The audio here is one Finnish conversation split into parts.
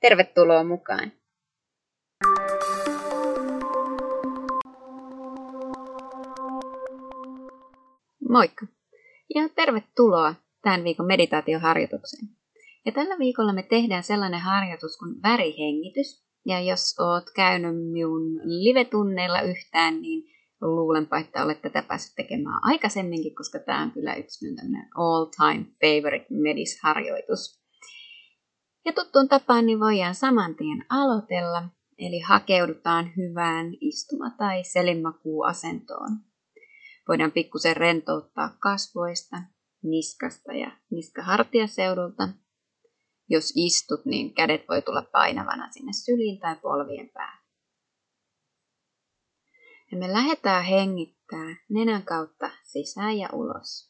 Tervetuloa mukaan! Moikka! Ja tervetuloa tämän viikon meditaatioharjoitukseen. Ja tällä viikolla me tehdään sellainen harjoitus kuin värihengitys. Ja jos oot käynyt minun live-tunneilla yhtään, niin luulenpa, että olet tätä päässyt tekemään aikaisemminkin, koska tämä on kyllä yksi minun all-time favorite medis-harjoitus. Ja tuttuun tapaan niin voidaan saman tien aloitella, eli hakeudutaan hyvään istuma- tai selinmakuuasentoon. Voidaan pikkusen rentouttaa kasvoista, niskasta ja niskahartiaseudulta. Jos istut, niin kädet voi tulla painavana sinne syliin tai polvien päälle. Ja me lähdetään hengittää nenän kautta sisään ja ulos.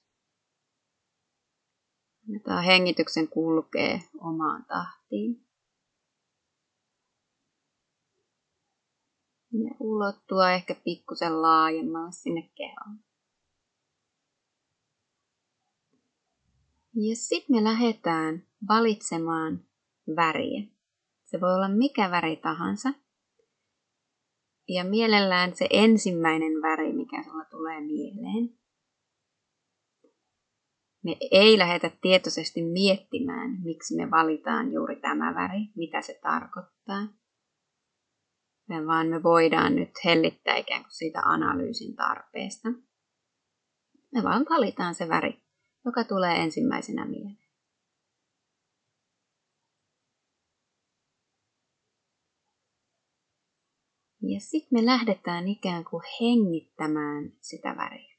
Annetaan hengityksen kulkee omaan tahtiin. Ja ulottua ehkä pikkusen laajemmalle sinne kehoon. Ja sitten me lähdetään valitsemaan väriä. Se voi olla mikä väri tahansa. Ja mielellään se ensimmäinen väri, mikä sulla tulee mieleen. Me ei lähdetä tietoisesti miettimään, miksi me valitaan juuri tämä väri, mitä se tarkoittaa. Vaan me voidaan nyt hellittää ikään kuin siitä analyysin tarpeesta. Me vaan valitaan se väri, joka tulee ensimmäisenä mieleen. Ja sitten me lähdetään ikään kuin hengittämään sitä väriä.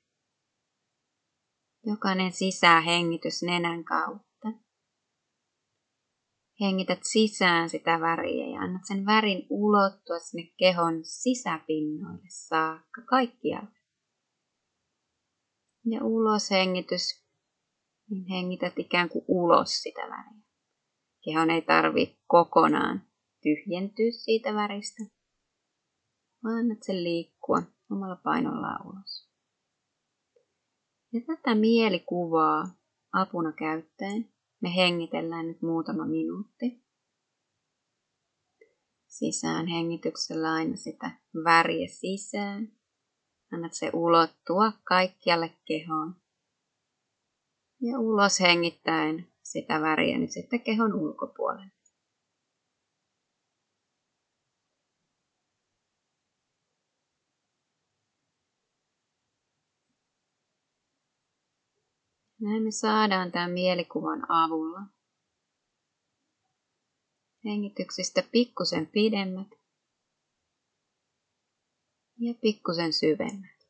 Jokainen sisähengitys nenän kautta. Hengität sisään sitä väriä ja annat sen värin ulottua sinne kehon sisäpinnoille saakka, kaikkialle. Ja ulos hengitys, niin hengität ikään kuin ulos sitä väriä. Kehon ei tarvi kokonaan tyhjentyä siitä väristä, vaan annat sen liikkua omalla painollaan ulos. Ja tätä mielikuvaa apuna käyttäen me hengitellään nyt muutama minuutti. Sisään hengityksellä aina sitä väriä sisään. Annat se ulottua kaikkialle kehoon. Ja ulos hengittäen sitä väriä nyt sitten kehon ulkopuolelle. Näin me saadaan tämän mielikuvan avulla hengityksistä pikkusen pidemmät ja pikkusen syvemmät.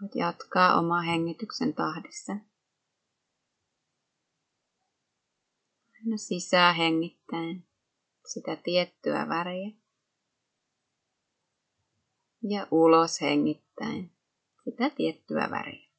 Voit jatkaa omaa hengityksen tahdissa. Aina sisään hengittäen sitä tiettyä väriä ja ulos hengittäen sitä tiettyä väriä.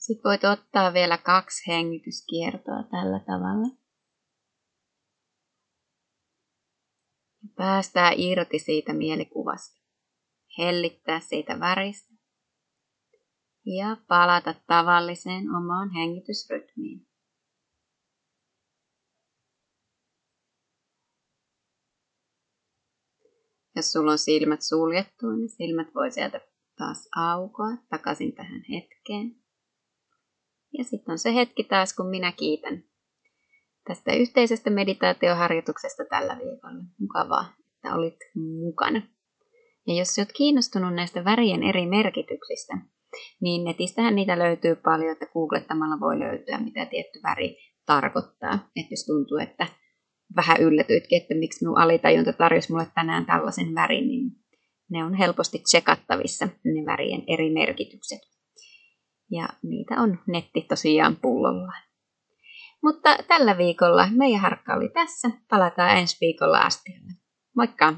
Sitten voit ottaa vielä kaksi hengityskiertoa tällä tavalla. Päästää irti siitä mielikuvasta. Hellittää siitä väristä. Ja palata tavalliseen omaan hengitysrytmiin. Jos sulla on silmät suljettu, niin silmät voi sieltä taas aukoa takaisin tähän hetkeen. Ja sitten on se hetki taas, kun minä kiitän tästä yhteisestä meditaatioharjoituksesta tällä viikolla. Mukavaa, että olit mukana. Ja jos olet kiinnostunut näistä värien eri merkityksistä, niin netistähän niitä löytyy paljon, että googlettamalla voi löytyä, mitä tietty väri tarkoittaa. Että jos tuntuu, että vähän yllätyitkin, että miksi minun alitajunta tarjosi mulle tänään tällaisen värin, niin ne on helposti tsekattavissa, ne värien eri merkitykset. Ja niitä on netti tosiaan pullollaan. Mutta tällä viikolla meidän harkka oli tässä. Palataan ensi viikolla asti. Moikka!